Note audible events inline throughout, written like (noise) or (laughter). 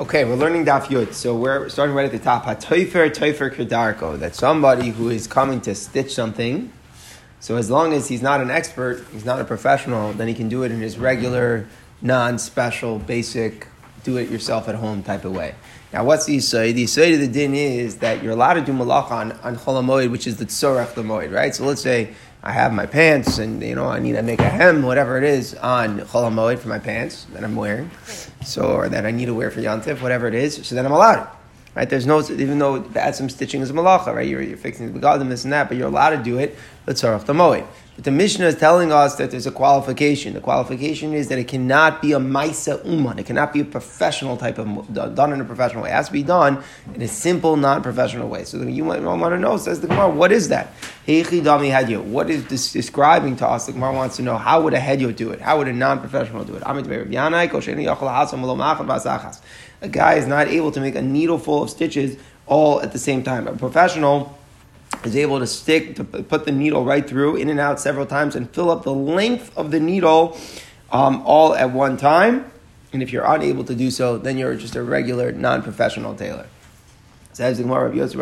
Okay, we're learning Daf Yud. So we're starting right at the top. Hatoifer, toifer kedarko. That's somebody who is coming to stitch something. So as long as he's not an expert, he's not a professional, then he can do it in his regular, non-special, basic, do-it-yourself at home type of way. Now, what's the Yisrael? The Yisrael of the din is that you're allowed to do malacha on, on Cholamoid, which is the tzorach lamoid, right? So let's say I have my pants and, you know, I need to make a hem, whatever it is, on Cholamoid for my pants that I'm wearing. So, or that I need to wear for Yantif, whatever it is. So then I'm allowed. Right? There's no, even though add some stitching is malacha, right? You're, you're fixing the begadim, this and that, but you're allowed to do it. Let's the moed. But the Mishnah is telling us that there's a qualification. The qualification is that it cannot be a maisa uman. It cannot be a professional type of done in a professional way. It has to be done in a simple, non-professional way. So you might want to know. Says the Gemara, what is that? What is this describing to us? The Gemara wants to know how would a hedyo do it? How would a non-professional do it? A guy is not able to make a needle full of stitches all at the same time. A professional is able to stick to put the needle right through in and out several times and fill up the length of the needle um, all at one time. And if you're unable to do so, then you're just a regular non-professional tailor. Says the Gemara He's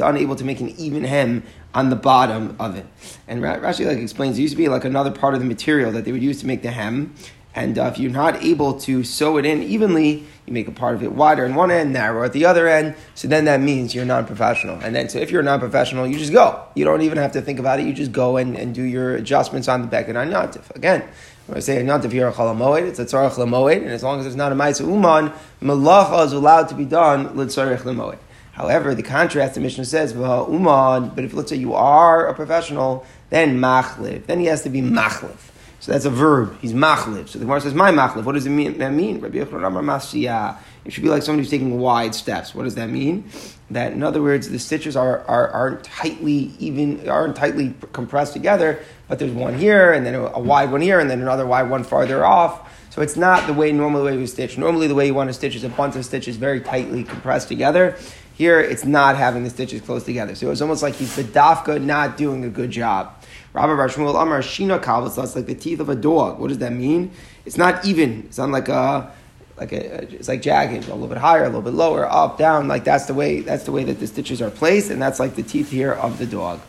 unable to make an even hem on the bottom of it. And Rashi like explains, it used to be like another part of the material that they would use to make the hem. And uh, if you're not able to sew it in evenly, you make a part of it wider in one end, narrower at the other end. So then that means you're non-professional. And then, so if you're non-professional, you just go. You don't even have to think about it. You just go and, and do your adjustments on the back and on yantif. Again, when I say yantif here, chalamoid, it's a tzarech lamoid, and as long as it's not a ma'isa uman, malacha is allowed to be done litzarech lamoid. However, the contrast the Mishnah says, uman, but if let's say you are a professional, then machliv, then he has to be machliv. So that's a verb. He's machliv. So the Gemara says, my machliv. What does it mean? That mean? Rabbi Yochanan It should be like somebody who's taking wide steps. What does that mean? That in other words, the stitches are, are aren't tightly even aren't tightly compressed together, but there's one here and then a, a wide one here and then another wide one farther off. So it's not the way normally the way we stitch. Normally the way you want to stitch is a bunch of stitches very tightly compressed together. Here it's not having the stitches close together. So it's almost like he's the dafka not doing a good job. Rabbi Bar Shmuel Amar Shina Kalvas, that's like the teeth of a dog. What does that mean? It's not even. It's not like a like a, it's like jagged, a little bit higher, a little bit lower, up, down. Like that's the way that's the way that the stitches are placed, and that's like the teeth here of the dog.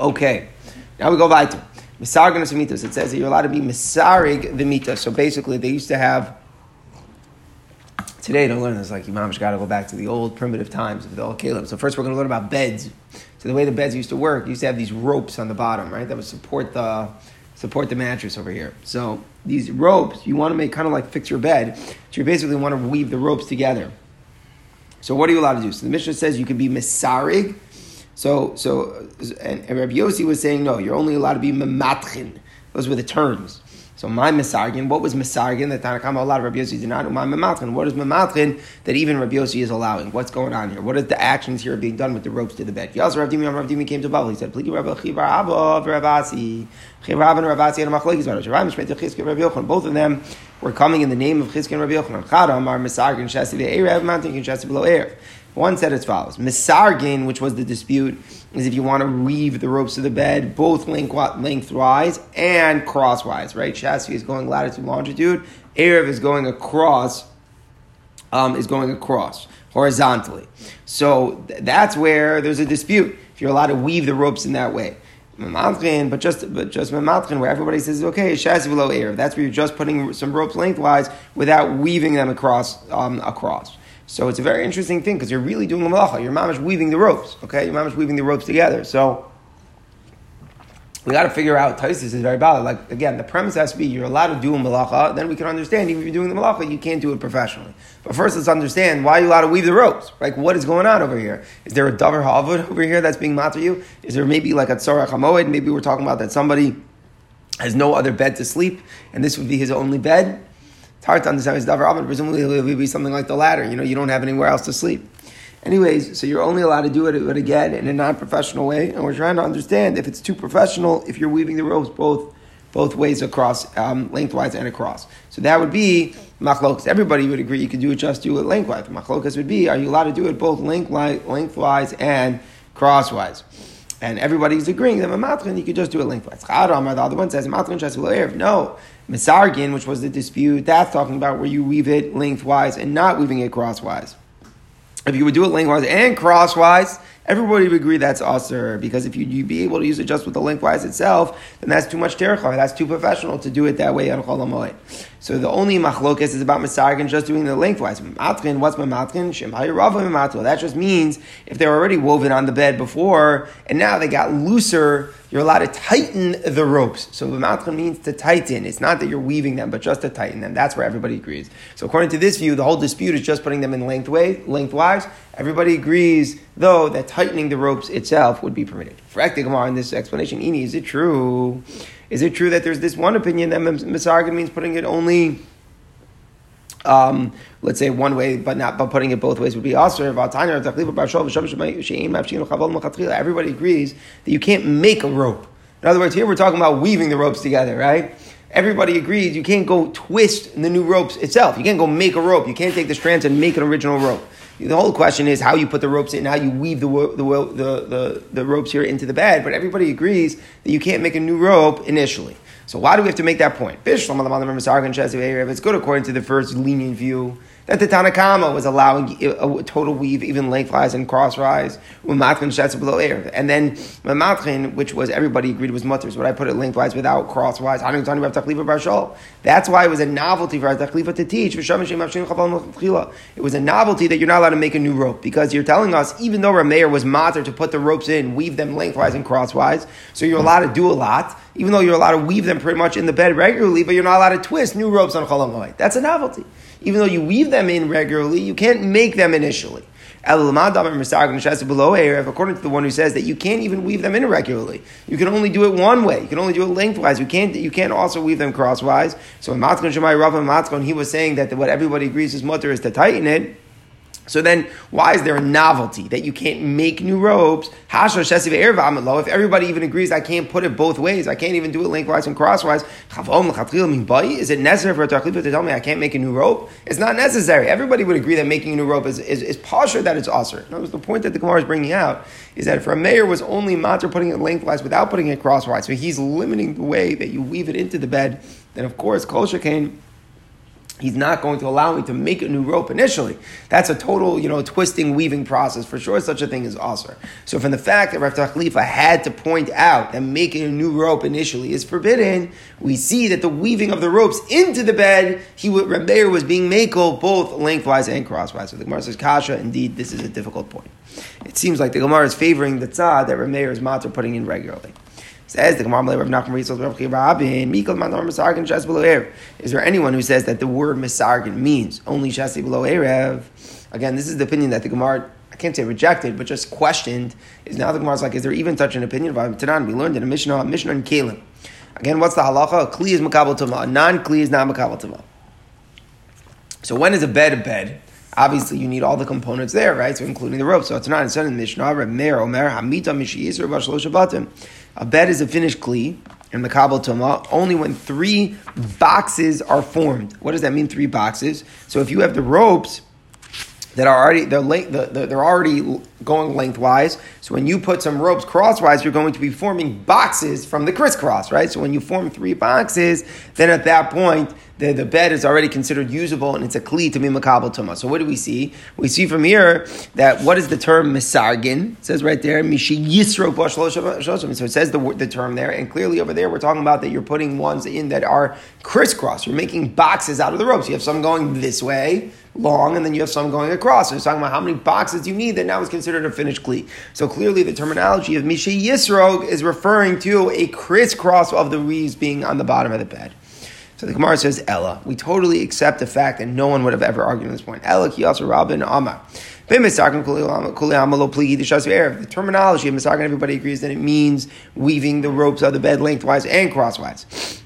Okay, now we go weiter. Misargan mitas. It says that you're allowed to be misarig the mita. So basically, they used to have. Today, don't learn this. Like Imam's got to go back to the old primitive times of the old Caleb. So first, we're going to learn about beds. So the way the beds used to work, used to have these ropes on the bottom, right? That would support the support the mattress over here. So these ropes, you want to make kind of like fix your bed. So you basically want to weave the ropes together. So what are you allowed to do? So the Mishnah says you can be misarig. So so and, and Rabbi Yossi was saying no, you're only allowed to be mematchin. Those were the terms. So my Mesargin, what was Mesargin that Tanakama, a lot of Rabbi Yossi did not my Mematrin? What is Mematrin that even Rabbi Yossi is allowing? What's going on here? What are the actions here being done with the ropes to the bed? Yasser Rav Dimi, Rav Dimi came to Babel. He said, Pligi Rabbi Chivar Abba, Rabasi, Chivar and Rabasi, and Machlekes, Rabbi Mishmet, Chizki, Rabbi Yochanan. Both of them were coming in the name of Chizki and Rabbi Yochanan. Chadam are Mesargin, Shasi, the Erev, Mountain, Shasi below Erev. One said as follows: Misargin, which was the dispute, is if you want to weave the ropes of the bed both lengthwise and crosswise, right? Chassis is going latitude, longitude. Erev is going across, um, is going across horizontally. So th- that's where there's a dispute. If you're allowed to weave the ropes in that way. but just but just where everybody says okay, shasi below air. That's where you're just putting some ropes lengthwise without weaving them across um, across. So it's a very interesting thing because you're really doing the malacha. Your mom is weaving the ropes. Okay, your mom is weaving the ropes together. So we got to figure out. Taisis is very valid. Like again, the premise has to be you're allowed to do a malacha. Then we can understand even if you're doing the malacha, you can't do it professionally. But first, let's understand why you're allowed to weave the ropes. Like what is going on over here? Is there a davar havud over here that's being matter you? Is there maybe like a tzarach hamoed? Maybe we're talking about that somebody has no other bed to sleep, and this would be his only bed. It's hard to understand his davar avon. Presumably, it would be something like the latter. You know, you don't have anywhere else to sleep. Anyways, so you're only allowed to do it, but again, in a non-professional way. And we're trying to understand if it's too professional, if you're weaving the ropes both both ways across, um, lengthwise and across. So that would be machlokas. Everybody would agree you could do it just do it lengthwise. Machlokas would be, are you allowed to do it both lengthwise and crosswise? And everybody's agreeing that a matrin, you could just do it lengthwise. the other one says, matrin no, Misargin, which was the dispute, that's talking about where you weave it lengthwise and not weaving it crosswise. If you would do it lengthwise and crosswise, everybody would agree that's usher because if you you be able to use it just with the lengthwise itself, then that's too much terachah. That's too professional to do it that way on cholamoy. So the only machlokes is about misargin just doing the lengthwise. Matkin, what's my matkin? That just means if they're already woven on the bed before and now they got looser you're allowed to tighten the ropes. So b'matcha means to tighten. It's not that you're weaving them, but just to tighten them. That's where everybody agrees. So according to this view, the whole dispute is just putting them in lengthwise. lengthwise. Everybody agrees, though, that tightening the ropes itself would be permitted. For Gemara in this explanation, Ini, is it true? Is it true that there's this one opinion that misargin means putting it only um, let's say one way, but not but putting it both ways would be aser. Everybody agrees that you can't make a rope. In other words, here we're talking about weaving the ropes together, right? Everybody agrees you can't go twist the new ropes itself. You can't go make a rope. You can't take the strands and make an original rope. The whole question is how you put the ropes in, how you weave the, the, the, the, the ropes here into the bed. But everybody agrees that you can't make a new rope initially. So why do we have to make that point? It's good according to the first lenient view that the Tanakama was allowing uh, a total weave, even lengthwise and crosswise, below air. And then uh, Mamatrin, which was everybody agreed was mutters, would I put it lengthwise without crosswise? I don't talking about Barshal. That's why it was a novelty for Tachlifa to teach. It was a novelty that you're not allowed to make a new rope because you're telling us, even though Rameir was matter to put the ropes in, weave them lengthwise and crosswise, so you're allowed to do a lot, even though you're allowed to weave them pretty much in the bed regularly, but you're not allowed to twist new ropes on Cholam That's a novelty even though you weave them in regularly, you can't make them initially. According to the one who says that you can't even weave them in regularly, you can only do it one way. You can only do it lengthwise. You can't. You can't also weave them crosswise. So in Matkon Shemai Rav Matkon, he was saying that what everybody agrees is mutter is to tighten it. So then, why is there a novelty that you can't make new ropes? If everybody even agrees I can't put it both ways, I can't even do it lengthwise and crosswise. Is it necessary for a tachlifa to tell me I can't make a new rope? It's not necessary. Everybody would agree that making a new rope is, is, is posher that it's usher. In the point that the Gemara is bringing out is that if a mayor was only matter putting it lengthwise without putting it crosswise, so he's limiting the way that you weave it into the bed, then of course, kol came he's not going to allow me to make a new rope initially. That's a total, you know, twisting, weaving process. For sure, such a thing is awesome. So from the fact that Rav Tachlifa had to point out that making a new rope initially is forbidden, we see that the weaving of the ropes into the bed, he would, Rabbeir was being makel both lengthwise and crosswise. So the Gemara says, Kasha, indeed, this is a difficult point. It seems like the Gemara is favoring the tzad that Rabbeir is matzah putting in regularly. Says the Gemara Rav Nachman Rizal Rav Rabin Mikol Mandar Misargin Shes Below Erev. Is there anyone who says that the word Misargin means only Shesi Below Erev? Again, this is the opinion that the Gemara I can't say rejected, but just questioned. Is now the Gemara is like, is there even such an opinion of Tanan? We learned in a Mishnah, Mishnah and Kalim. Again, what's the halacha? A kli is makabel tuma. A non kli is not makabel tuma. So when is a bed a bed? Obviously, you need all the components there, right? So including the rope. So it's not. It said in Mishnah, Meir Omer Hamita Mishi Yisra Bashlosh Batim. A bed is a finished kli in the Kabbalah Tuma only when three boxes are formed. What does that mean? Three boxes. So if you have the ropes that are already they're, they're already going lengthwise. So when you put some ropes crosswise, you're going to be forming boxes from the crisscross, right? So when you form three boxes, then at that point the, the bed is already considered usable and it's a kli to be makabel tuma. So what do we see? We see from here that what is the term misargin? It says right there, mishi yisro So it says the, the term there, and clearly over there we're talking about that you're putting ones in that are crisscross. You're making boxes out of the ropes. You have some going this way, long, and then you have some going across. So it's talking about how many boxes you need that now is considered a finished kli. So clearly the terminology of mishi yisro is referring to a crisscross of the reeds being on the bottom of the bed. So the Gemara says, Ella. We totally accept the fact that no one would have ever argued on this point. Ella, Kiyasa, Rabin, Amar. The terminology of Misagan, everybody agrees that it means weaving the ropes of the bed lengthwise and crosswise.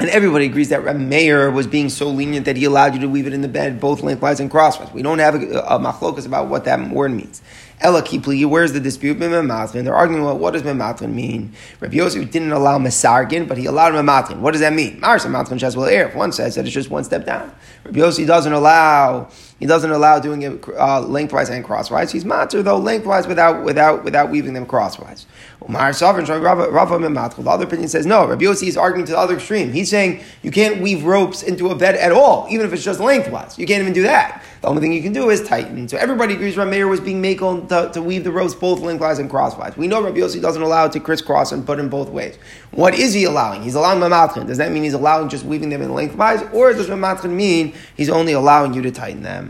And everybody agrees that Reb Meir was being so lenient that he allowed you to weave it in the bed both lengthwise and crosswise. We don't have a, a machlokas about what that word means. Ella Kipli, where's the dispute? Mematrin. They're arguing about what does Mematrin mean. Rabbi Yosef didn't allow Mesargin, but he allowed Mematrin. What does that mean? Mars Mematrin Shas will air. One says that it's just one step down. Rabbi Yosef doesn't allow he doesn't allow doing it uh, lengthwise and crosswise. He's matter though lengthwise without without without weaving them crosswise. The other opinion says no. Rabbi Yossi is arguing to the other extreme. He's saying you can't weave ropes into a bed at all, even if it's just lengthwise. You can't even do that. The only thing you can do is tighten. So everybody agrees Rabbi Meir was being made to, to weave the ropes both lengthwise and crosswise. We know Rabbi Yossi doesn't allow it to crisscross and put in both ways. What is he allowing? He's allowing mamatrin. Does that mean he's allowing just weaving them in lengthwise, or does mamatrin mean he's only allowing you to tighten them?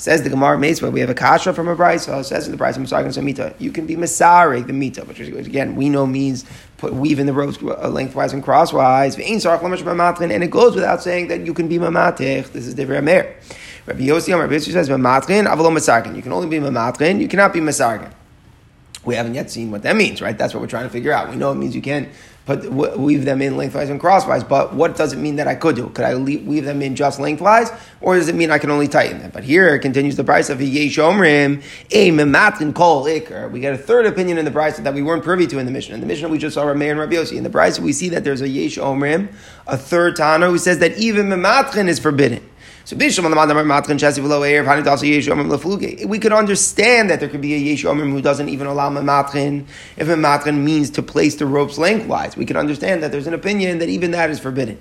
Says the Gemara Meisva, we have a kasha from a brisa. Says in the brisa, Misagan Samita, you can be Masari, the Mita, which again we know means put weave in the ropes uh, lengthwise and crosswise. And it goes without saying that you can be Mamatich. This is the Amer. Rabbi Yossi, Rabbi Yossi says, Mamatrin, Avalo Masargin. You can only be Mamatrin, you cannot be Masargin. We haven't yet seen what that means, right? That's what we're trying to figure out. We know it means you can't put weave them in lengthwise and crosswise. But what does it mean that I could do? Could I weave them in just lengthwise, or does it mean I can only tighten them? But here it continues the price of yesh omrim a mematin kol ikar. We get a third opinion in the price that we weren't privy to in the mission. In the mission we just saw Rameir and Rabbi Yossi. In the price we see that there's a yesh omrim, a third Tana who says that even mematrin is forbidden. So we could understand that there could be a yesh omrim who doesn't even allow mematrin if mematrin means to place the ropes lengthwise. We could understand that there's an opinion that even that is forbidden.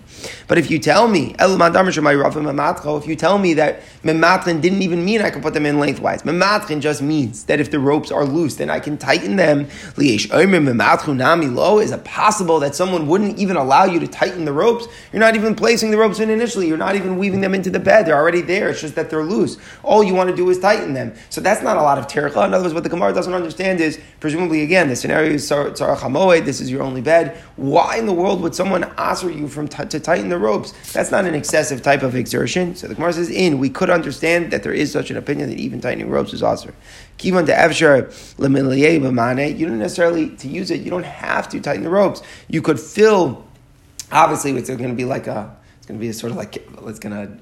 But if you tell me, if you tell me that mematrin didn't even mean I can put them in lengthwise, mematrin just means that if the ropes are loose, then I can tighten them. Is it possible that someone wouldn't even allow you to tighten the ropes? You're not even placing the ropes in initially. You're not even weaving them into the bed. They're already there. It's just that they're loose. All you want to do is tighten them. So that's not a lot of tericha. In other words, what the Gemara doesn't understand is, presumably, again, the scenario is tzarach. This is your only bed. Why in the world would someone answer you from t- to tighten the ropes? That's not an excessive type of exertion. So the Gemara says, in we could understand that there is such an opinion that even tightening ropes is also. Kivan to Evshar You don't necessarily to use it. You don't have to tighten the ropes. You could fill. Obviously, it's going to be like a. It's going to be a sort of like it's going to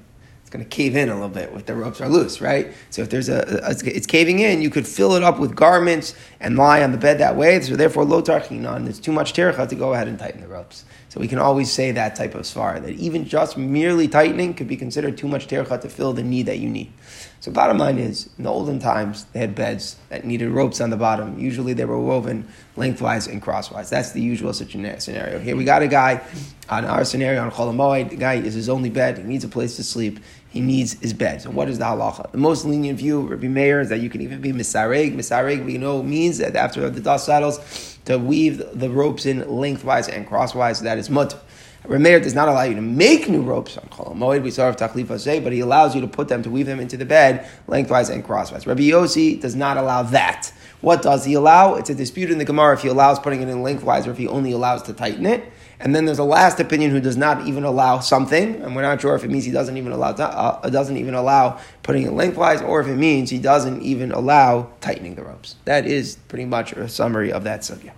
it's going to cave in a little bit if the ropes are loose, right? So if there's a, a, it's caving in, you could fill it up with garments and lie on the bed that way. So therefore, lo tarchinon, it's too much tericha to go ahead and tighten the ropes. So we can always say that type of svar that even just merely tightening could be considered too much tericha to fill the need that you need. So bottom line is, in the olden times, they had beds that needed ropes on the bottom. Usually they were woven lengthwise and crosswise. That's the usual scenario. Here we got a guy on our scenario on Cholamoid. The guy is his only bed. He needs a place to sleep he needs his bed. So what is the halacha? The most lenient view, Rabbi Meir, is that you can even be misareg. Misareg, we know, means that after the dust settles, to weave the ropes in lengthwise and crosswise, that is mut. Rameir does not allow you to make new ropes on Kol we saw of Tachlifa say, but he allows you to put them, to weave them into the bed lengthwise and crosswise. Rabbi Yossi does not allow that. What does he allow? It's a dispute in the Gemara if he allows putting it in lengthwise or if he only allows to tighten it. And then there's a last opinion who does not even allow something, and we're not sure if it means he doesn't even allow uh, doesn't even allow putting it lengthwise, or if it means he doesn't even allow tightening the ropes. That is pretty much a summary of that sugya.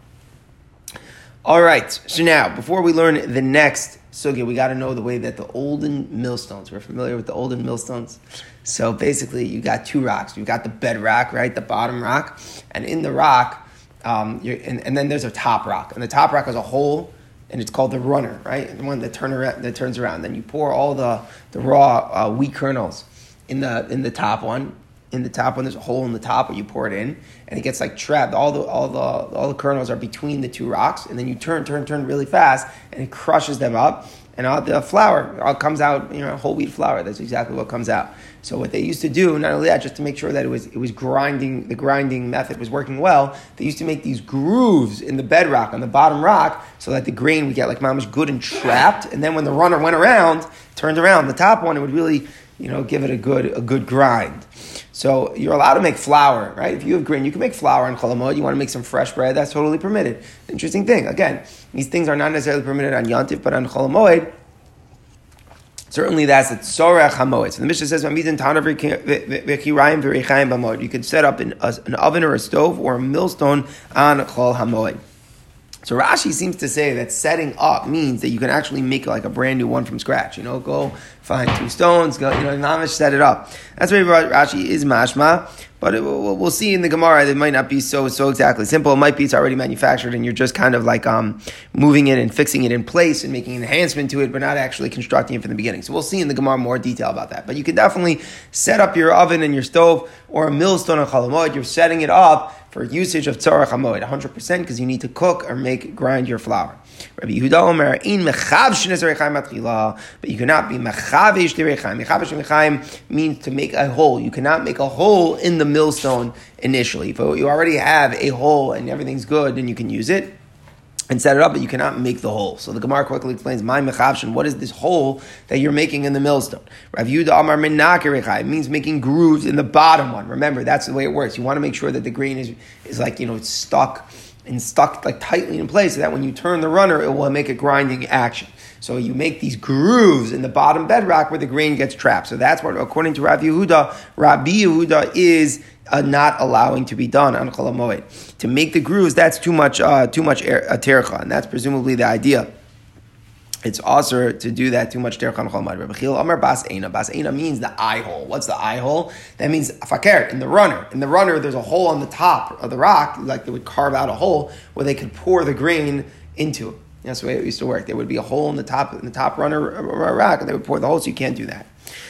All right, so now before we learn the next sugya, we got to know the way that the olden millstones. We're familiar with the olden millstones. So basically, you got two rocks. You got the bedrock, right, the bottom rock, and in the rock, um, and, and then there's a top rock, and the top rock has a hole and it's called the runner, right? The one that turn around, that turns around. Then you pour all the the raw uh, wheat kernels in the in the top one. In the top one, there's a hole in the top where you pour it in, and it gets like trapped. All the all the all the kernels are between the two rocks, and then you turn, turn, turn really fast, and it crushes them up, and all the flour all comes out. You know, whole wheat flour. That's exactly what comes out. So what they used to do, not only that, just to make sure that it was it was grinding, the grinding method was working well, they used to make these grooves in the bedrock on the bottom rock, so that the grain would get like mamish good and trapped. And then when the runner went around, turned around, the top one, it would really, you know, give it a good a good grind. So you're allowed to make flour, right? If you have grain, you can make flour in cholamod. You want to make some fresh bread, that's totally permitted. Interesting thing. Again, these things are not necessarily permitted on yantif, but on cholamod, Certainly that's a tzorech hamoed. So the Mishnah says, You can set up an, an oven or a stove or a millstone on chol hamoed. So Rashi seems to say that setting up means that you can actually make like a brand new one from scratch. You know, go find two stones, go, you know, mamish set it up. That's why Rashi is mashma. But it, we'll, see in the Gemara that it might not be so so exactly simple. It might be it's already manufactured and you're just kind of like um, moving it and fixing it in place and making an enhancement to it, but not actually constructing it from the beginning. So we'll see in the Gemara more detail about that. But you can definitely set up your oven and your stove or a millstone on Chalamoid. You're setting it up for usage of tzarach hamoed, 100% because you need to cook or make grind your flour. Rabbi Yehuda Omer, in mechav matchila, but you cannot be mechavish derechaim. Mechavish derechaim means to make a hole. You cannot make a hole in the millstone initially. If you already have a hole and everything's good, then you can use it and set it up, but you cannot make the hole. So the Gemara quickly explains, my mechavshin, what is this hole that you're making in the millstone? Rav Yuda Amar It means making grooves in the bottom one. Remember, that's the way it works. You want to make sure that the grain is, is like, you know, it's stuck and stuck like tightly in place so that when you turn the runner, it will make a grinding action. So you make these grooves in the bottom bedrock where the grain gets trapped. So that's what, according to Rav Yehuda, Rabbi Yehuda is uh, not allowing to be done on Chol To make the grooves, that's too much, uh, too much er, uh, tercha, and that's presumably the idea. It's also to do that too much tercha on Chol Moed. Amar Bas Eina. Bas Eina means the eye hole. What's the eye hole? That means fakir in the runner. In the runner, there's a hole on the top of the rock, like they would carve out a hole where they could pour the grain into. That's the way it used to work. There would be a hole in the top in the top runner rock, and they would pour the hole. So you can't do that.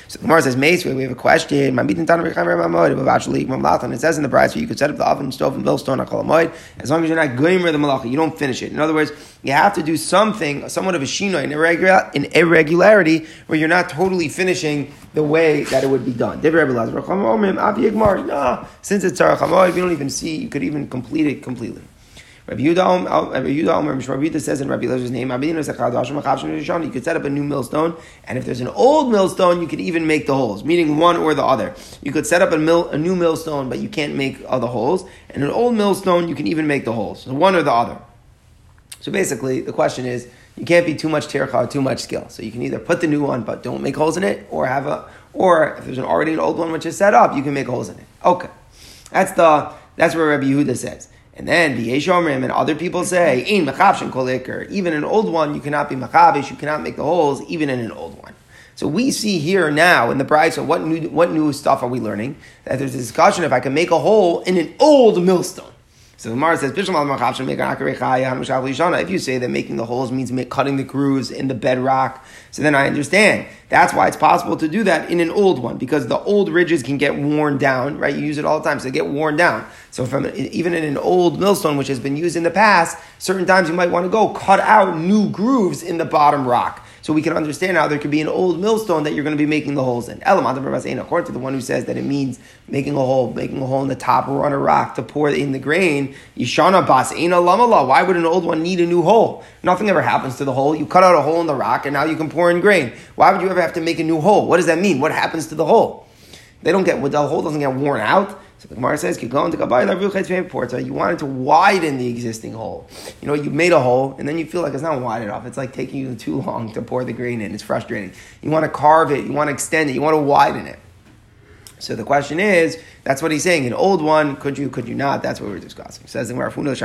So the Gemara says, Mace, we have a question. It says in the Bride, you could set up the oven, stove, and moid. as long as you're not going the malacha, you don't finish it. In other words, you have to do something, somewhat of a shino, an, irregular, an irregularity, where you're not totally finishing the way that it would be done. No, since it's Tzarech you don't even see, you could even complete it completely. Rabbi Yehuda says in Rabbi Elazar's name, you could set up a new millstone, and if there's an old millstone, you could even make the holes, meaning one or the other. You could set up a, a new millstone, but you can't make other holes, and an old millstone, you can even make the holes, so one or the other. So basically, the question is, you can't be too much tircha or too much skill. So you can either put the new one, but don't make holes in it, or have a, or if there's an already an old one which is set up, you can make holes in it. Okay, that's the that's what Rabbi Yehuda says. And then the Yeshomrim and other people say, in mechavshin kolikar, even an old one, you cannot be mechavish, you cannot make the holes, even in an old one. So we see here now in the bride, so what new, what new stuff are we learning? That there's a discussion if I can make a hole in an old millstone. So the Gemara says, If you say that making the holes means cutting the grooves in the bedrock, so then I understand. That's why it's possible to do that in an old one, because the old ridges can get worn down, right? You use it all the time, so they get worn down. So from even in an old millstone, which has been used in the past, certain times you might want to go cut out new grooves in the bottom rock so we can understand how there could be an old millstone that you're going to be making the holes in. According to the one who says that it means making a hole, making a hole in the top or on a rock to pour in the grain. Yishana bas lamala. Why would an old one need a new hole? Nothing ever happens to the hole. You cut out a hole in the rock and now you can pour in grain. Why would you ever have to make a new hole? What does that mean? What happens to the hole? They don't get the hole doesn't get worn out. So the Gemara says, "You want to widen the existing hole. You know, you made a hole, and then you feel like it's not wide enough. It's like taking you too long to pour the grain in. It's frustrating. You want to carve it. You want to extend it. You want to widen it. So the question is, that's what he's saying. An old one, could you, could you not? That's what we're discussing. It says in Rav Huna.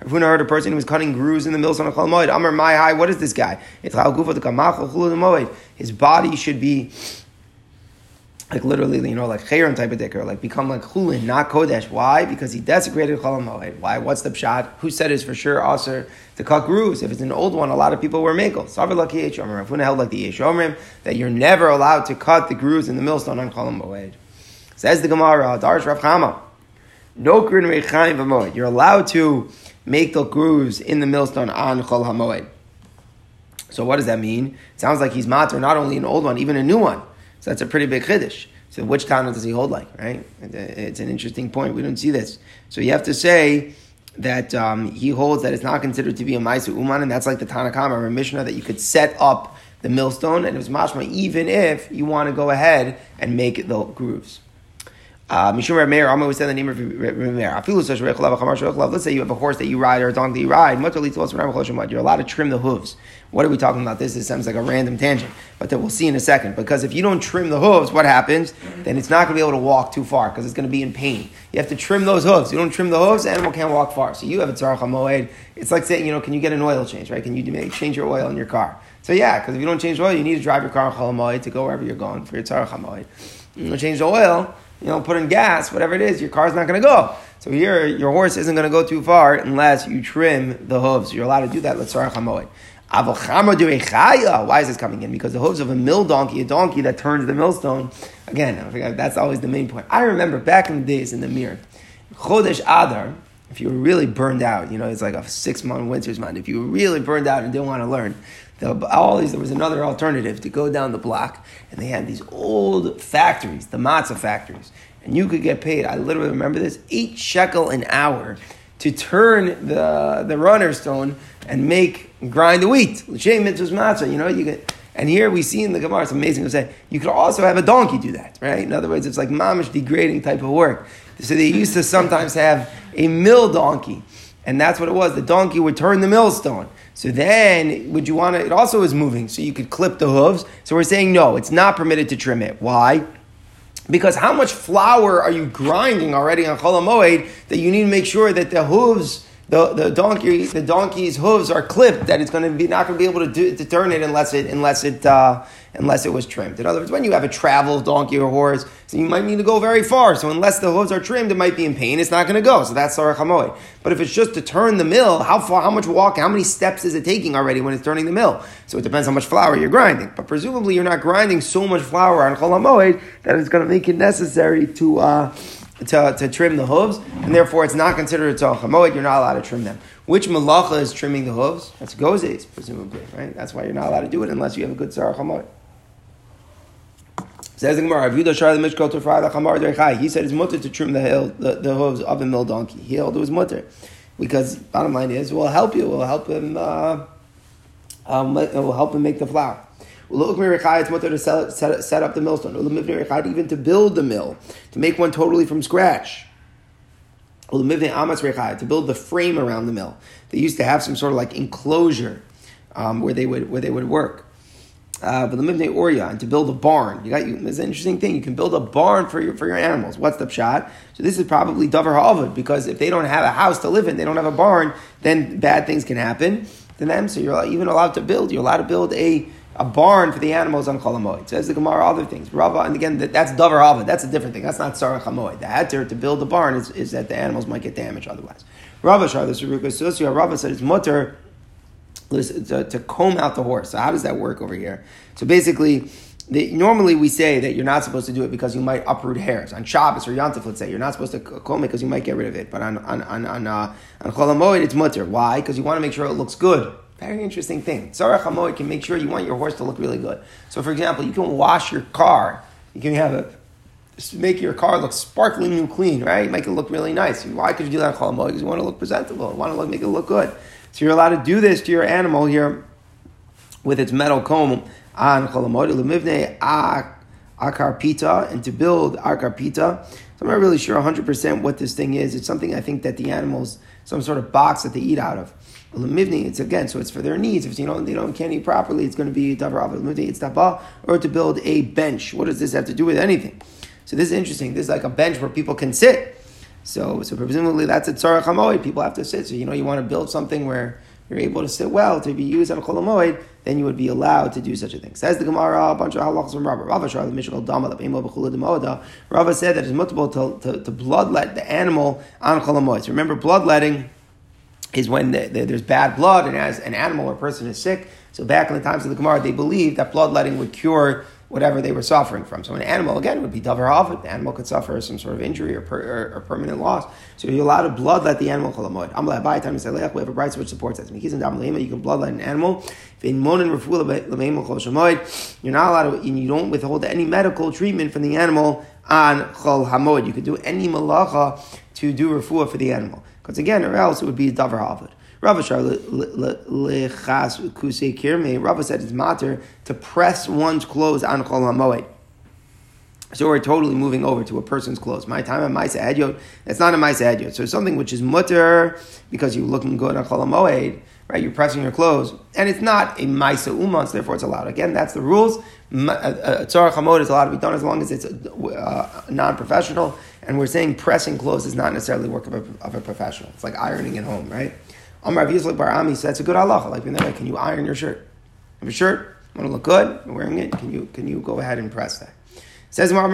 Rafuna heard a person who was cutting grooves in the mills on a Chalmoid. Amar Mai what is this guy? His body should be like literally, you know, like chayron type of dicker, like become like chulin, not kodesh. Why? Because he desecrated cholam moed. Why? What's the pshat? Who said is for sure also to cut grooves? If it's an old one, a lot of people wear makel. Savar lucky yeshomrim. Rav Huna held like the yeshomrim that you're never allowed to cut the grooves in the millstone on cholam moed. Says the Gemara, Darsh Rav Chama. No grin rechaim v'moed. You're allowed to make the grooves in the millstone on chol hamoed. So what does that mean? It sounds like he's matter not only an old one, even a new one. So that's a pretty big chiddush. So which Tana does he hold like, right? It's an interesting point. We don't see this. So you have to say that um, he holds that it's not considered to be a Maisu Uman, and that's like the Tanakama or Mishnah that you could set up the millstone, and it was mashma even if you want to go ahead and make the grooves. Uh, Mishum Meir, I'm always saying the name of Meir. Let's say you have a horse that you ride or a donkey that you ride. You're allowed to trim the hooves. What are we talking about? This it sounds like a random tangent, but that we'll see in a second. Because if you don't trim the hooves, what happens? Then it's not going to be able to walk too far because it's going to be in pain. You have to trim those hooves. You don't trim the hooves, the animal can't walk far. So you have a tzarach hamoed. It's like saying, you know, can you get an oil change, right? Can you change your oil in your car? So yeah, because if you don't change oil, you need to drive your car on to go wherever you're going for your tzarach hamoed. You don't change the oil you know, put in gas, whatever it is, your car's not going to go. So here, your horse isn't going to go too far unless you trim the hooves. You're allowed to do that. Let's start chamoed. Why is this coming in? Because the hooves of a mill donkey, a donkey that turns the millstone, again, that's always the main point. I remember back in the days in the mirror, Chodesh Adar, if you were really burned out, you know, it's like a six month winter's month. If you were really burned out and didn't want to learn, these, there was another alternative to go down the block, and they had these old factories, the matzah factories, and you could get paid. I literally remember this eight shekel an hour to turn the the runner stone and make grind the wheat. L'shem mitzvahs matzah. You know, you get. And here we see in the Gemara, it's amazing to say, you could also have a donkey do that, right? In other words, it's like mamish degrading type of work. So they used to sometimes have a mill donkey, and that's what it was. The donkey would turn the millstone. So then, would you want to? It also is moving, so you could clip the hooves. So we're saying no, it's not permitted to trim it. Why? Because how much flour are you grinding already on Chol that you need to make sure that the hooves, the, the donkey, the donkey's hooves are clipped, that it's going to be not going to be able to, do, to turn it unless it unless it uh, unless it was trimmed. In other words, when you have a travel donkey or horse, so you might need to go very far. So unless the hooves are trimmed, it might be in pain. It's not going to go. So that's sarach. But if it's just to turn the mill, how far, how much walk, how many steps is it taking already when it's turning the mill? So it depends how much flour you're grinding. But presumably you're not grinding so much flour on chol that it's going to make it necessary to. Uh, to, to trim the hooves, and therefore it's not considered a hamoed. You're not allowed to trim them. Which malacha is trimming the hooves? That's gozes, presumably, right? That's why you're not allowed to do it unless you have a good tzar hamoed. Says the Gemara, He said it's mutter to trim the, hill, the, the hooves of a mill donkey. He held it was mutter. Because bottom line is, we'll help you, we'll help him, uh, um, we'll help him make the flour. It's mutter to set, set, up the millstone. Even to build the mill, to make one totally from scratch. To build the frame around the mill. They used to have some sort of like enclosure um, where they would where they would work uh, but the mivne orya and to build a barn. You got you. It's an interesting thing. You can build a barn for your for your animals. What's the shot? So this is probably davar ha'avad because if they don't have a house to live in, they don't have a barn, then bad things can happen to them. So you're even allowed to build. You're allowed to build a a barn for the animals on Cholamoid. Says the Gemara, other things. Rava, and again, that, that's Davar Havad. That's a different thing. That's not Sarah Chamoid. The heter to build the barn is, is that the animals might get damaged otherwise. Rava Shar, the Suruka Rava said it's mutter to, to, comb out the horse. So how does that work over here? So basically, the, normally we say that you're not supposed to do it because you might uproot hairs. On Shabbos or Yantif, let's say, you're not supposed to comb it because you might get rid of it. But on, on, on, on, uh, on Cholamoid, it's mutter. Why? Because you want to make sure it looks good. Very interesting thing. Sarah Chamoid can make sure you want your horse to look really good. So for example, you can wash your car. You can have a make your car look sparkling new clean, right? Make it look really nice. Why could you do that Cholamoid? Because you want to look presentable. You want to look, make it look good. So you're allowed to do this to your animal here with its metal comb on cholamod lemivne akarpita and to build akarpita. So I'm not really sure 100% what this thing is. It's something I think that the animals, some sort of box that they eat out of. Lemivne, it's again, so it's for their needs. If you know they don't can't eat properly, it's going to be davar it's taba, or to build a bench. What does this have to do with anything? So this is interesting. This is like a bench where people can sit. So, so presumably that's a tzarech hamoed. People have to sit. So you know you want to build something where you're able to sit well to be used on a kol then you would be allowed to do such a thing. Says the Gemara, a bunch of halachas from Rabba. Rava the Mishal Dama the Bechula. Rava said that it's multiple to, to, to bloodlet the animal on kol So remember, bloodletting is when the, the, there's bad blood and as an animal or person is sick. So back in the times of the Gemara, they believed that bloodletting would cure whatever they were suffering from. So an animal, again, would be davar havid. The animal could suffer some sort of injury or, per, or, or permanent loss. So you're allowed to bloodlet the animal. We have a bright which supports that. You can bloodlet an animal. You're not allowed to, and you don't withhold any medical treatment from the animal on chol hamoid. You could do any malacha to do refuah for the animal. Because again, or else it would be davar havid. Rava said it's matter to press one's clothes on Chol HaMoed. So we're totally moving over to a person's clothes. My time at Maisa Edyot, that's not a Maisa Edyot. So something which is mutter because you're looking good on Cholamoed, right? You're pressing your clothes, and it's not a Maisa Umans, so therefore it's allowed. Again, that's the rules. Tzara Chamod is allowed to be done as long as it's uh, non-professional, and we're saying pressing clothes is not necessarily work of a, of a professional. It's like ironing at home, right? Amar Yisrael Bar Ami, so that's a good halacha. Like, we know, can you iron your shirt? Have a shirt, want to look good, you're wearing it, can you, can you go ahead and press that? Says if you want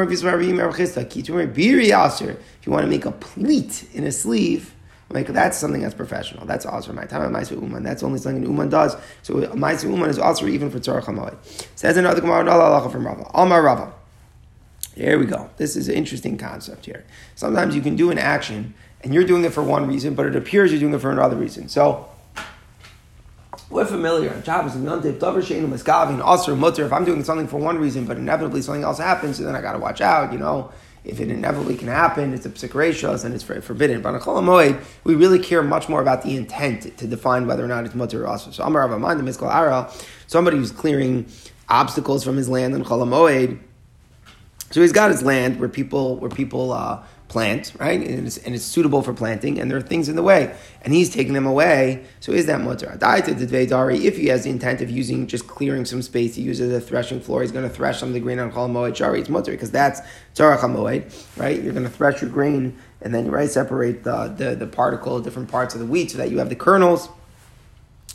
to make a pleat in a sleeve, like that's something that's professional. That's also my time Maisa Uman. That's only something Uman does. So Maisa Uman is also even for Tzarech Hamoed. Says another Gemara, Allah from Rava. Almar Rava. Here we go. This is an interesting concept here. Sometimes you can do an action and you're doing it for one reason, but it appears you're doing it for another reason. So we're familiar. On Shabbos and Dover Sheinu Miskavin, Asr, Mutter. If I'm doing something for one reason, but inevitably something else happens, so then I got to watch out. You know, if it inevitably can happen, it's a psikratios and it's forbidden. But on Chol we really care much more about the intent to define whether or not it's Mutter or Asr. So Amar Avaman, the Miskal Ara, somebody who's clearing obstacles from his land on Chol So he's got his land where people where people uh, plant, right? And it's, and it's, suitable for planting, and there are things in the way, and he's taking them away. So is that mutter? If he has the intent of using just clearing some space, he uses a threshing floor. He's going to thresh some of the grain on kol moed shari. It's mutter because that's tzarach moed, right? You're going to thresh your grain, and then right separate the, the the particle, different parts of the wheat, so that you have the kernels.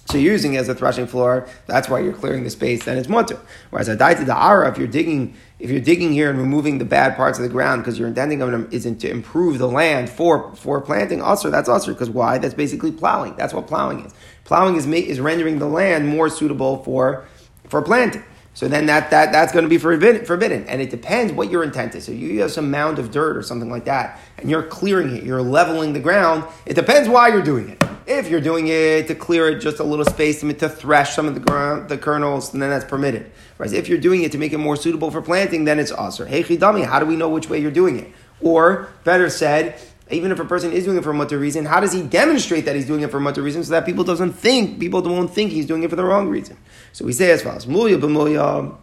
So you're using it as a threshing floor. That's why you're clearing the space. Then it's mutter. Whereas a to the ara, if you're digging, if you're digging here and removing the bad parts of the ground because your intending of them isn't to improve the land for for planting, also that's also because why? That's basically plowing. That's what plowing is. Plowing is is rendering the land more suitable for for planting. So then that, that that's going to be forbidden, forbidden. And it depends what your intent is. So you have some mound of dirt or something like that, and you're clearing it, you're leveling the ground. It depends why you're doing it. If you're doing it to clear it just a little space to, thresh some of the ground, the kernels, then that's permitted. Whereas if you're doing it to make it more suitable for planting, then it's also. Hey chidami, how do we know which way you're doing it? Or better said, even if a person is doing it for a mutter reason, how does he demonstrate that he's doing it for a mutter reason so that people doesn't think, people won't think he's doing it for the wrong reason? So we say as follows, Mulya b'mulya,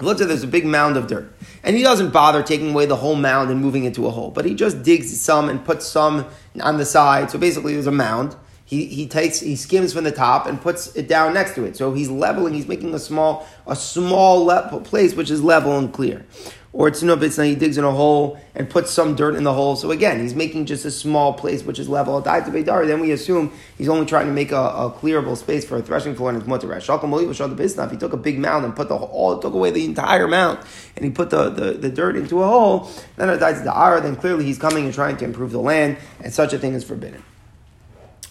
let's say there's a big mound of dirt. And he doesn't bother taking away the whole mound and moving it to a hole, but he just digs some and puts some on the side. So basically there's a mound. He, he takes he skims from the top and puts it down next to it. So he's leveling, he's making a small a small le- place which is level and clear or it's no now he digs in a hole and puts some dirt in the hole. So again, he's making just a small place which is level. Then we assume he's only trying to make a, a clearable space for a threshing floor and it's. If he took a big mound and put the all took away the entire mound and he put the, the, the dirt into a hole, then it dies the ara, then clearly he's coming and trying to improve the land, and such a thing is forbidden.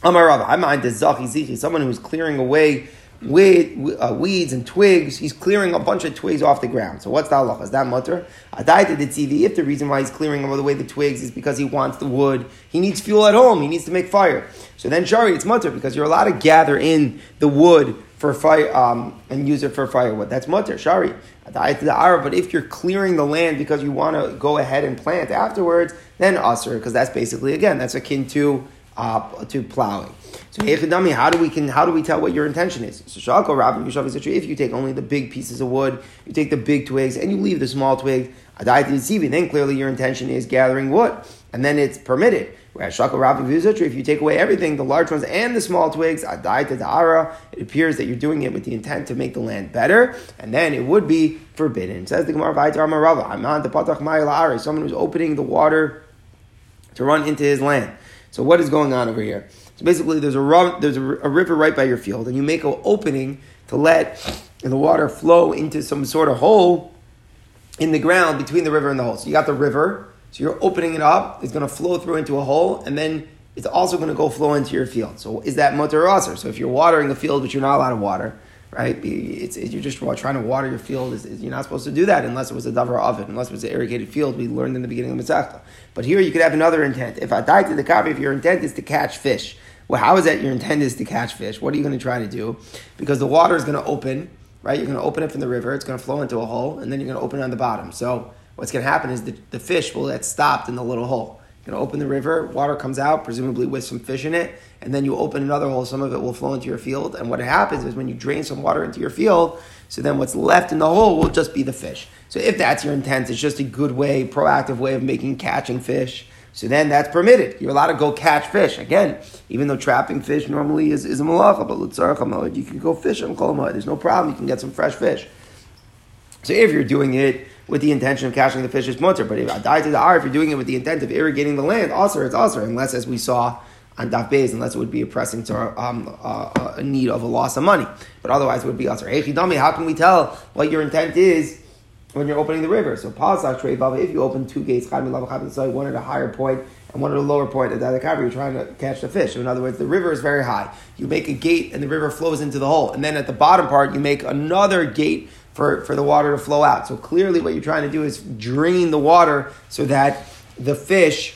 Amar I mind the zachi someone who's clearing away weed, uh, weeds and twigs. He's clearing a bunch of twigs off the ground. So what's the halacha? Is that mutter? Adaita the. If the reason why he's clearing away the twigs is because he wants the wood, he needs fuel at home. He needs to make fire. So then shari, it's mutter because you're allowed to gather in the wood for fire um, and use it for firewood. That's mutter shari. But if you're clearing the land because you want to go ahead and plant afterwards, then usher because that's basically again that's akin to uh, to plowing. So how do we can how do we tell what your intention is? So Shalko Rabbi if you take only the big pieces of wood, you take the big twigs and you leave the small twigs, then clearly your intention is gathering wood, and then it's permitted. Whereas Shaka Rabbi if you take away everything, the large ones and the small twigs, Da'ara, it appears that you're doing it with the intent to make the land better, and then it would be forbidden. Says the Gemara I'm on the someone who's opening the water to run into his land. So what is going on over here? So basically, there's a there's a, a river right by your field, and you make an opening to let the water flow into some sort of hole in the ground between the river and the hole. So you got the river, so you're opening it up. It's going to flow through into a hole, and then it's also going to go flow into your field. So is that mutter or So if you're watering a field, but you're not allowed to water, right? It's, you're just trying to water your field. It's, you're not supposed to do that unless it was a davar oven, unless it was an irrigated field. We learned in the beginning of Masechta. But here you could have another intent. If I die to the kavi, if your intent is to catch fish, well, how is that your intent is to catch fish? What are you going to try to do? Because the water is going to open, right? You're going to open it from the river. It's going to flow into a hole, and then you're going to open it on the bottom. So what's going to happen is the, the fish will get stopped in the little hole. Open the river, water comes out, presumably with some fish in it, and then you open another hole, some of it will flow into your field. And what happens is when you drain some water into your field, so then what's left in the hole will just be the fish. So if that's your intent, it's just a good way, proactive way of making catching fish. So then that's permitted. You're allowed to go catch fish. Again, even though trapping fish normally is, is a malacha, but you can go fish on Kolamoid. There's no problem. You can get some fresh fish. So if you're doing it with the intention of catching the fish, it's mutter. But if I die to the R, if you're doing it with the intent of irrigating the land, also it's also unless, as we saw on Daf Beis, unless it would be a pressing to um, uh, a need of a loss of money. But otherwise, it would be also. Hey, how can we tell what your intent is when you're opening the river? So, pause if you open two gates, one at a higher point and one at a lower point at the other you're trying to catch the fish. So, in other words, the river is very high. You make a gate and the river flows into the hole. And then at the bottom part, you make another gate for, for the water to flow out. So clearly, what you're trying to do is drain the water so that the fish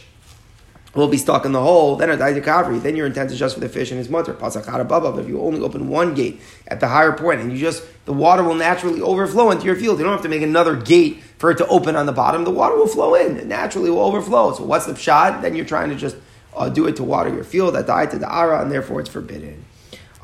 will be stuck in the hole. Then a then your intent is just for the fish and his mother. But if you only open one gate at the higher point and you just the water will naturally overflow into your field. You don't have to make another gate for it to open on the bottom. The water will flow in. It naturally will overflow. So what's the shot? Then you're trying to just uh, do it to water your field. That died to the ara, and therefore it's forbidden.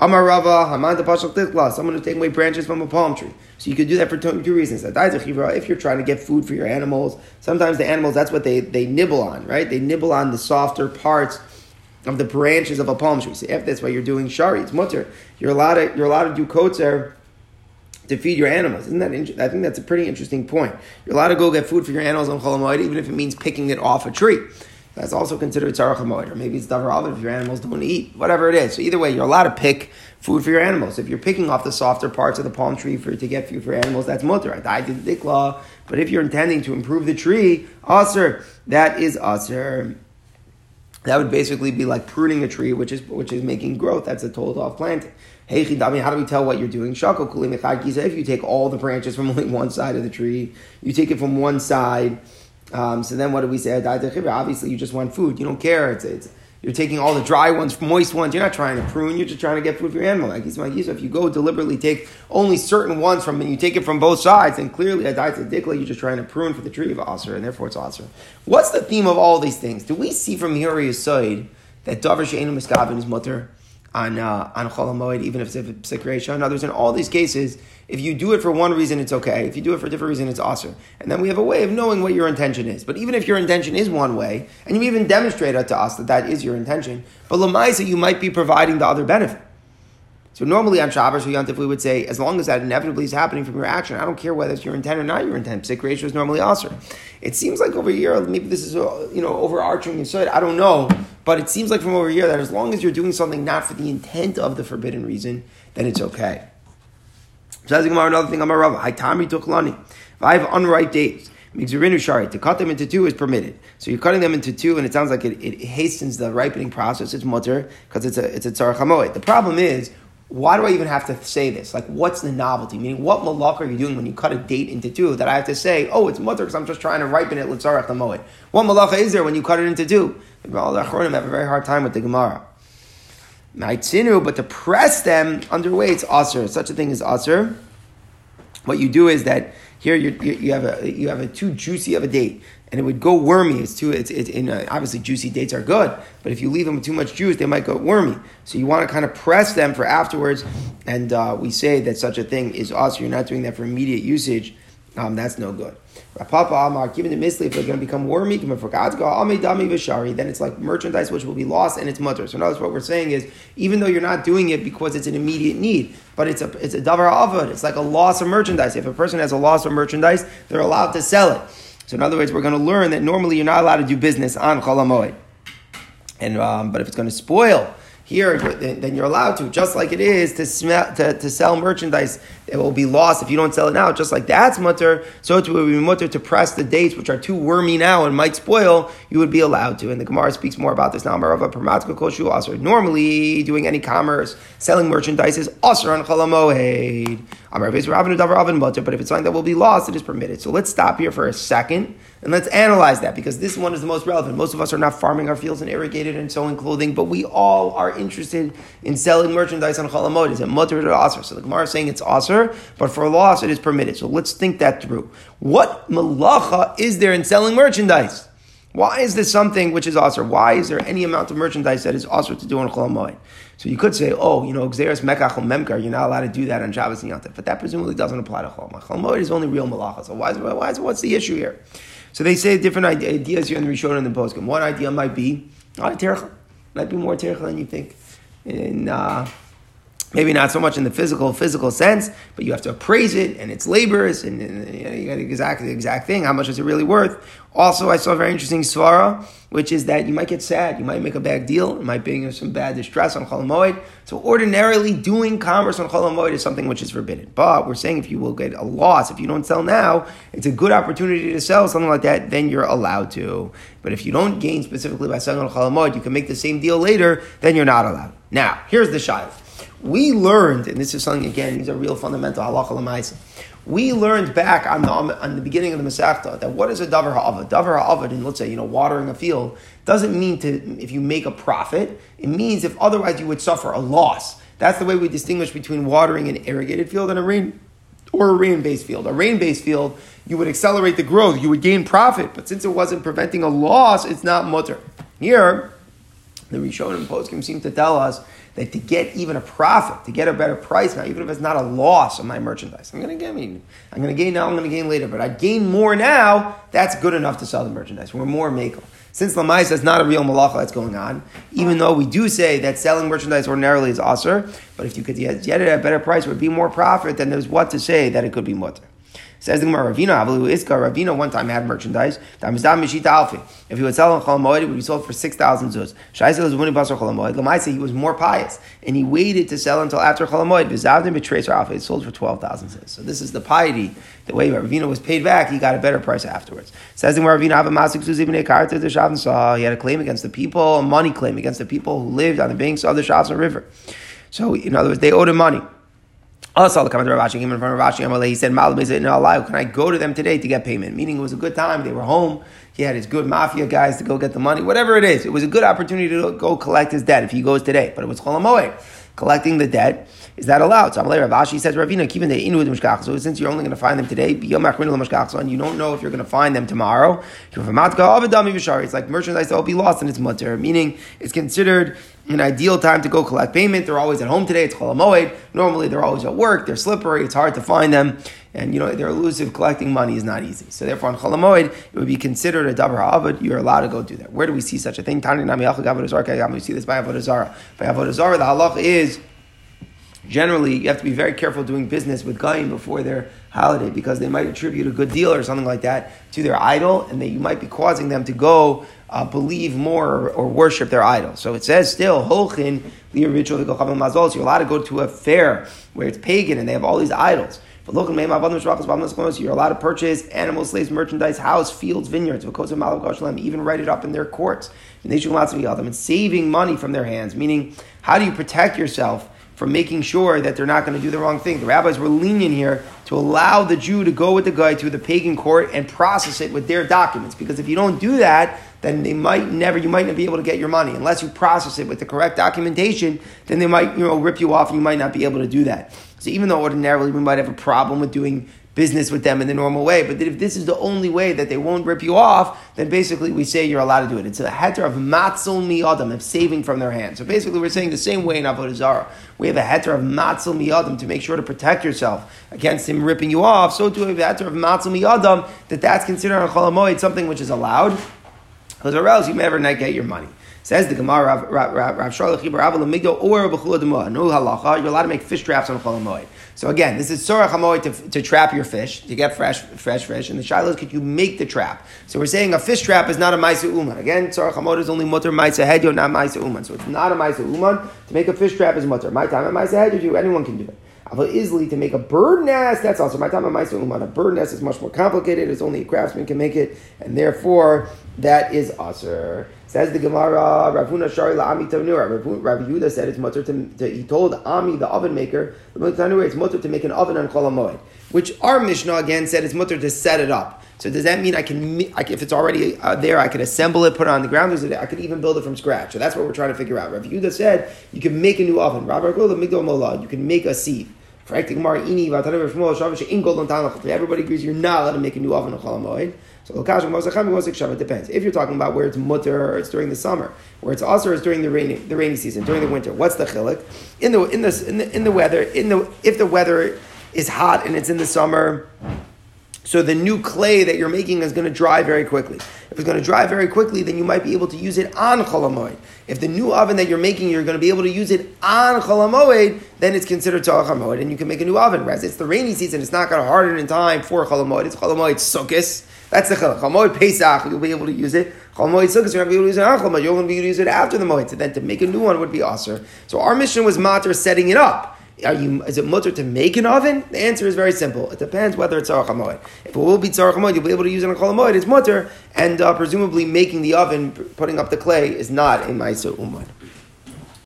Amar Rava, Haman Tikla, someone who's taking away branches from a palm tree. So you could do that for two, two reasons. If you're trying to get food for your animals, sometimes the animals, that's what they, they nibble on, right? They nibble on the softer parts of the branches of a palm tree. So if that's why you're doing shari, it's mutter. You're allowed to, you're allowed to do kotzer to feed your animals. Isn't that interesting? I think that's a pretty interesting point. You're allowed to go get food for your animals on Cholamoid, even if it means picking it off a tree. That's also considered tzarach or maybe it's davar if your animals don't eat, whatever it is. So either way, you're allowed to pick food for your animals. If you're picking off the softer parts of the palm tree for to get food for animals, that's mutter. I did the dikla, but if you're intending to improve the tree, aser, that is aser. That would basically be like pruning a tree, which is which is making growth. That's a told off planting. Hey, Chidami, how do we tell what you're doing? If you take all the branches from (laughs) only one side of the tree, you take it from one side um, so then what do we say? Obviously, you just want food. You don't care. It's, it's, you're taking all the dry ones, moist ones. You're not trying to prune. You're just trying to get food for your animal. Like Yismael Yisrael, if you go deliberately take only certain ones from, and you take it from both sides, then clearly a dikla, you're just trying to prune for the tree of aser, and therefore it's aser. What's the theme of all these things? Do we see from here side that davar she'enu miskavin is mutter on uh, on cholamoid, even if it's a? In others, in all these cases if you do it for one reason, it's okay. If you do it for a different reason, it's awesome. And then we have a way of knowing what your intention is. But even if your intention is one way, and you even demonstrate it to us that that is your intention, but lamaisa, you might be providing the other benefit. So normally on Shabbos or Yantif, we would say, as long as that inevitably is happening from your action, I don't care whether it's your intent or not your intent. Psik reisha is normally also. It seems like over here, maybe this is uh, you know overarching inside. I don't know, but it seems like from over here that as long as you're doing something not for the intent of the forbidden reason, then it's okay. Says the Gemara another thing. I'm a Rav. Haitami tuchlani. If I have unripe dates, migzurinu shari to cut them into two is permitted. So you're cutting them into two, and it sounds like it, it hastens the ripening process. It's mutter because it's a it's a tzarach The problem is. Why do I even have to say this? Like, what's the novelty? Meaning, what malach are you doing when you cut a date into two that I have to say, oh, it's mutter because I'm just trying to ripen it, l'tzarach hamoed. What malacha is there when you cut it into two? All the have a very hard time with the Gemara. Maitzinu, but to press them underway, it's aser. Such a thing is aser. What you do is that here you, you, have a you have a too juicy of a date, and it would go wormy. It's too it's, it's in a, obviously juicy dates are good, but if you leave them with too much juice, they might go wormy. So you want to kind of press them for afterwards, and uh, we say that such a thing is aser. You're not doing that for immediate usage. Um, that's no good. Rav Papa Amar, given the misli, if they're going to become wormy, for God's go, dami v'shari, then it's like merchandise which will be lost and it's mutter. So notice what we're saying is, even though you're not doing it because it's an immediate need, but it's a it's a davar avad, it's like a loss of merchandise. If a person has a loss of merchandise, they're allowed to sell it. So in other words, we're going to learn that normally you're not allowed to do business on cholamoid. And um, but if it's going to spoil here, then you're allowed to, just like it is to, smell, to, to sell merchandise. It will be lost if you don't sell it now. Just like that's mutter, so it would be mutter to press the dates, which are too wormy now and might spoil. You would be allowed to. And the Gemara speaks more about this now. Normally, doing any commerce, selling merchandise is asr on chalamohed. But if it's something that will be lost, it is permitted. So let's stop here for a second and let's analyze that because this one is the most relevant. Most of us are not farming our fields and irrigated and sewing clothing, but we all are interested in selling merchandise on Chalamot. Is it mutter or aser? So the Gemara is saying it's aser, but for loss it is permitted. So let's think that through. What malacha is there in selling merchandise? Why is this something which is also? Why is there any amount of merchandise that is also to do on Chol? So you could say, oh, you know, Xeris Mekach Memkar, you're not allowed to do that on Shabbos and Yom But that presumably doesn't apply to Chol Moed. Is only real malacha. So why is, why is, what's the issue here? So they say different ideas here in the Rishon and the Poskim. One idea might be, oh, might be more tercha than you think. In, uh, maybe not so much in the physical physical sense, but you have to appraise it and it's labors and, and you, know, you got exactly the exact thing. How much is it really worth? Also, I saw a very interesting svara, which is that you might get sad, you might make a bad deal, it might bring you some bad distress on Cholamoid. So ordinarily, doing commerce on Cholamoid is something which is forbidden. But we're saying if you will get a loss if you don't sell now, it's a good opportunity to sell something like that. Then you're allowed to. But if you don't gain specifically by selling on Cholamoid, you can make the same deal later. Then you're not allowed. Now, here's the shayla. We learned, and this is something again, these are real fundamental halacha l'maisa. We learned back on the, on the beginning of the Masechta that what is a davar ha'avad? Davar ha'avad, in let's say, you know, watering a field, doesn't mean to, if you make a profit, it means if otherwise you would suffer a loss. That's the way we distinguish between watering an irrigated field and a rain, or a rain-based field. A rain-based field, you would accelerate the growth, you would gain profit, but since it wasn't preventing a loss, it's not mutter. Here, the Rishonim Poskim seem to tell us that to get even a profit, to get a better price now, even if it's not a loss on my merchandise, I'm going to gain. I'm going to gain now. I'm going to gain later, but I gain more now. That's good enough to sell the merchandise. We're more makel. Since Lamais is not a real malacha that's going on, even though we do say that selling merchandise ordinarily is aser, but if you could get it at a better price, would be more profit, then there's what to say that it could be mutter. Says the Gemara, Ravina, Avalu Iska, Ravina one time had merchandise. If he would sell on Chol Moed, it would be sold for 6,000 zuz. Shaisa was winning Basar Chol Moed. Lamaisa, he was more pious, and he waited to sell until after Chol Moed. Vizavdim betrays Alpha, it sold for 12,000 zuz. So this is the piety, the way Ravina was paid back, he got a better price afterwards. Says the Gemara, Ravina, Avamasik Zuzibine Karta, the Shavn he had a claim against the people, a money claim against the people who lived on the banks of the Shavn River. So, in other words, they owed him money. Also, the comment of Rashi came. He said, "Malam is it no Can I go to them today to get payment?" Meaning, it was a good time. They were home. He had his good mafia guys to go get the money. Whatever it is, it was a good opportunity to go collect his debt if he goes today. But it was Cholamoe, collecting the debt. Is that allowed? So Amalei Rav Ashi says, Ravina, keeping the inu mishkach. So since you're only going to find them today, and you don't know if you're going to find them tomorrow, it's like merchandise that will be lost and it's mutter, meaning it's considered an ideal time to go collect payment. They're always at home today. It's Cholamoed. Normally they're always at work. They're slippery. It's hard to find them. And you know, they're elusive. Collecting money is not easy. So therefore on Cholamoed, it would be considered a davar ha'avad. You're allowed to go do that. Where do we see such a thing? We see this by Avodah Zarah. By Avodah Zarah, the halach is generally you have to be very careful doing business with Goyim before their holiday because they might attribute a good deal or something like that to their idol and that you might be causing them to go uh, believe more or, or, worship their idol. So it says still, Holchin, the ritual mazol. So you're allowed to go to a fair where it's pagan and they have all these idols. But look, you're allowed to purchase animal slaves, merchandise, house, fields, vineyards, even write it up in their courts. And saving money from their hands, meaning how do you protect yourself from making sure that they're not going to do the wrong thing. The rabbis were lenient here to allow the Jew to go with the guy to the pagan court and process it with their documents. Because if you don't do that, then they might never, you might not be able to get your money. Unless you process it with the correct documentation, then they might, you know, rip you off and you might not be able to do that. So even though ordinarily we might have a problem with doing business with them in the normal way. But if this is the only way that they won't rip you off, then basically we say you're allowed to do it. It's a heter of matzil miyadam, of saving from their hands. So basically we're saying the same way in Avodah Zarah. We have a heter of matzil miyadam to make sure to protect yourself against him ripping you off. So to have a heter of matzil miyadam, that that's considered on Cholamoid something which is allowed. Because or else you may never get your money. Says the Gemara, Rav Sharlach Rav Lamigdo, or Bechula Demah. No halacha. You're allowed to make fish traps on Cholamoid. So again, this is Sorach Hamoy to, to trap your fish, to get fresh fresh fish. And the Shiloh is, could you make the trap? So we're saying a fish trap is not a Maisa Uman. Again, Sorach Hamoy is only Mutter Maisa Hedyo, not Maisa Uman. So it's not a Maisa Uman. To make a fish trap is Mutter. My time at Maisa Hedyo, anyone can do it. But easily to make a bird nest, that's also my time at Maisa Uman. A bird nest is much more complicated. It's only a craftsman can make it. And therefore, that is Aser. Says the Gemara, Ravuna Shari La'ami Tanura. Rav Yehuda said it's mutter to, to, he told Ami, the oven maker, it's mutter to make an oven on Kol Which our Mishnah again said it's mutter to set it up. So does that mean I can, if it's already uh, there, I can assemble it, put it on the ground? I could even build it from scratch. So that's what we're trying to figure out. Rav Yehuda said you can make a new oven. Rav you can make a sieve Everybody agrees you're not allowed to make a new oven on Chol So it depends. If you're talking about where it's mutter it's during the summer, where it's also it's during the rainy the rainy season, during the winter, what's the chilik? In the in in the, in the weather, in the if the weather is hot and it's in the summer, so the new clay that you're making is going to dry very quickly. If it's going to dry very quickly, then you might be able to use it on cholamoid. If the new oven that you're making, you're going to be able to use it on cholamoid, then it's considered cholamoid, and you can make a new oven. Whereas it's the rainy season, it's not going to harden in time for cholamoid. It's cholamoid sukkis. That's the chilak. Cholamoid pesach, you'll be able to use it. Cholamoid sukkis, you're not going to be able to use it. You're going to be able to use it after the moed. So then to make a new one would be aser. So our mission was matter setting it up. Are you, is it mutter to make an oven? The answer is very simple. It depends whether it's tzarech hamoed. If it will be tzarech hamoed, you'll be able to use it on kol It's mutter, and uh, presumably making the oven, putting up the clay, is not a ma'aser umad.